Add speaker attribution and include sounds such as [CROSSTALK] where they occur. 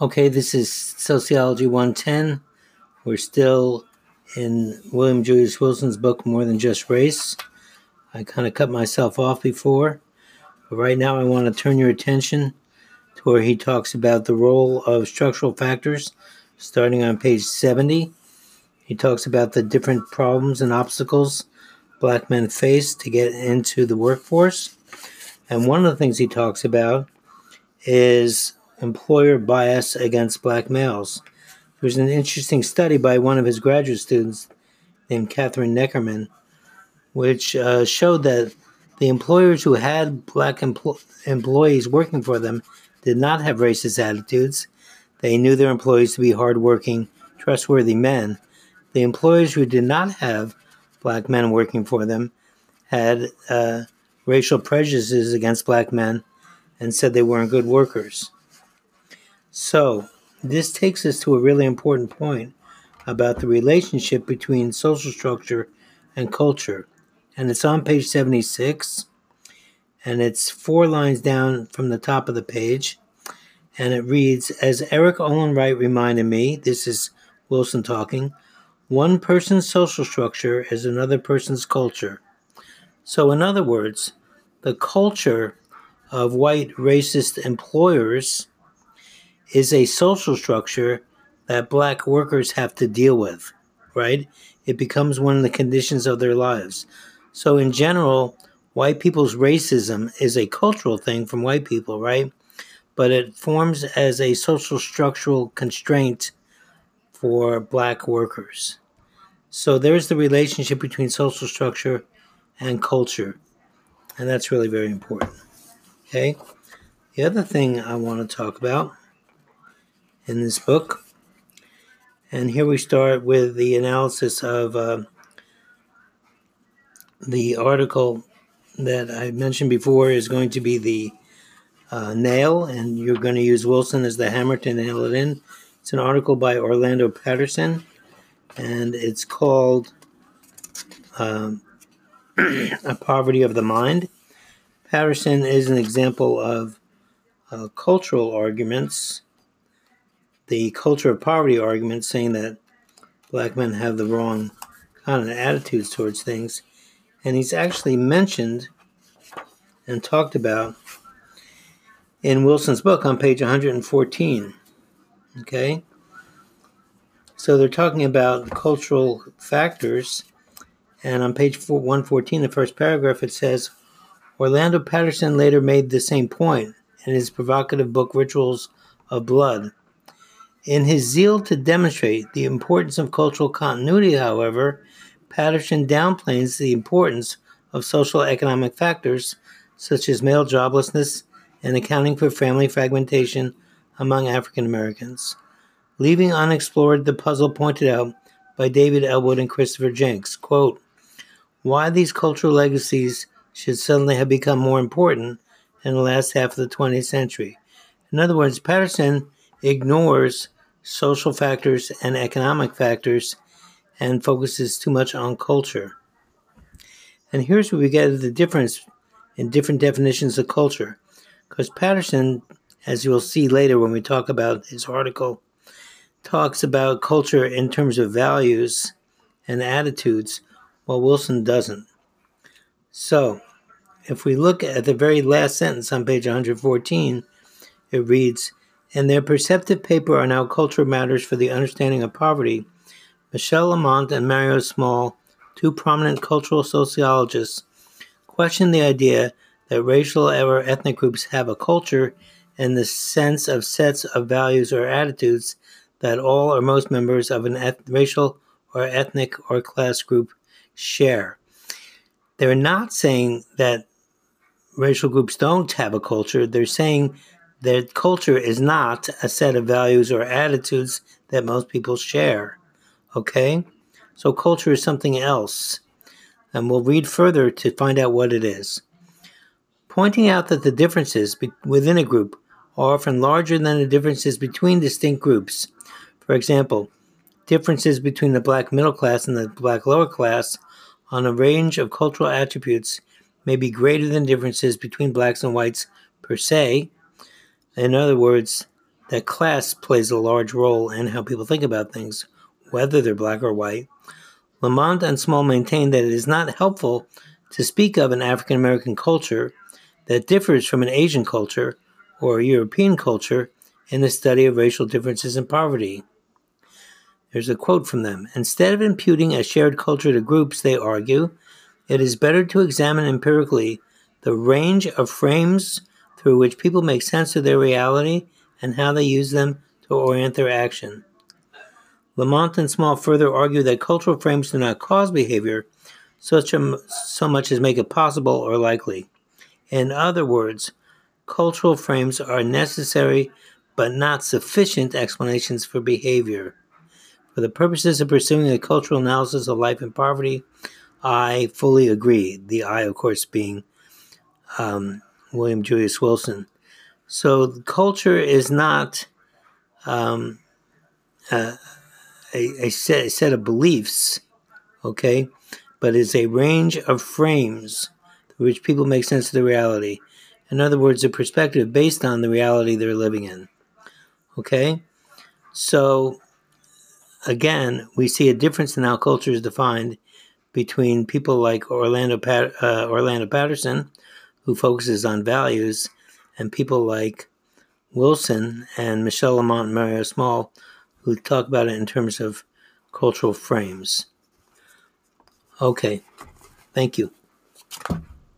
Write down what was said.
Speaker 1: Okay, this is Sociology 110. We're still in William Julius Wilson's book, More Than Just Race. I kind of cut myself off before, but right now I want to turn your attention to where he talks about the role of structural factors, starting on page 70. He talks about the different problems and obstacles black men face to get into the workforce. And one of the things he talks about is employer bias against black males. There was an interesting study by one of his graduate students named Kathryn Neckerman, which uh, showed that the employers who had black empl- employees working for them did not have racist attitudes. They knew their employees to be hardworking, trustworthy men. The employers who did not have black men working for them had uh, racial prejudices against black men and said they weren't good workers. So, this takes us to a really important point about the relationship between social structure and culture. And it's on page 76, and it's four lines down from the top of the page. And it reads As Erik Olin Wright reminded me, this is Wilson talking, one person's social structure is another person's culture. So, in other words, the culture of white racist employers is a social structure that black workers have to deal with, right? It becomes one of the conditions of their lives. So, in general, white people's racism is a cultural thing from white people, right? But it forms as a social structural constraint for black workers. So, there's the relationship between social structure and culture. And that's really very important. Okay? The other thing I want to talk about in this book. And here we start with the analysis of uh, the article that I mentioned before is going to be the uh, nail, and you're going to use Wilson as the hammer to nail it in. It's an article by Orlando Patterson, and it's called um, [CLEARS THROAT] A Poverty of the Mind. Patterson is an example of uh, cultural arguments the culture of poverty argument, saying that black men have the wrong kind of attitudes towards things. And he's actually mentioned and talked about in Wilson's book on page 114. Okay? So they're talking about cultural factors. And on page 114, the first paragraph, it says Orlando Patterson later made the same point in his provocative book, Rituals of Blood. In his zeal to demonstrate the importance of cultural continuity, however, Patterson downplays the importance of social economic factors such as male joblessness and accounting for family fragmentation among African Americans, leaving unexplored the puzzle pointed out by David Ellwood and Christopher Jencks. Quote, why these cultural legacies should suddenly have become more important in the last half of the 20th century. In other words, Patterson ignores social factors and economic factors and focuses too much on culture. And here's where we get the difference in different definitions of culture. Because Patterson, as you'll see later when we talk about his article, talks about culture in terms of values and attitudes, while Wilson doesn't. So, if we look at the very last sentence on page 114, it reads in their perceptive paper on how culture matters for the understanding of poverty, Michelle Lamont and Mario Small, two prominent cultural sociologists, question the idea that racial or ethnic groups have a culture in the sense of sets of values or attitudes that all or most members of an eth- racial or ethnic or class group share. They're not saying that racial groups don't have a culture. They're saying that culture is not a set of values or attitudes that most people share. Okay? So culture is something else. And we'll read further to find out what it is. Pointing out that the differences be- within a group are often larger than the differences between distinct groups. For example, differences between the black middle class and the black lower class on a range of cultural attributes may be greater than differences between blacks and whites per se, in other words, that class plays a large role in how people think about things, whether they're black or white. Lamont and Small maintain that it is not helpful to speak of an African American culture that differs from an Asian culture or a European culture in the study of racial differences and poverty. There's a quote from them. Instead of imputing a shared culture to groups, they argue, it is better to examine empirically the range of frames through which people make sense of their reality and how they use them to orient their action. Lamont and Small further argue that cultural frames do not cause behavior such a, so much as make it possible or likely. In other words, cultural frames are necessary but not sufficient explanations for behavior. For the purposes of pursuing a cultural analysis of life and poverty, I fully agree. The I, of course, being um, William Julius Wilson. So culture is not um, a, a, set, a set of beliefs, okay, but is a range of frames through which people make sense of the reality. In other words, a perspective based on the reality they're living in. Okay? So, again, we see a difference in how culture is defined between people like Orlando, Pat, uh, Orlando Patterson, who focuses on values, and people like Wilson and Michelle Lamont and Mario Small, who talk about it in terms of cultural frames. Okay, thank you.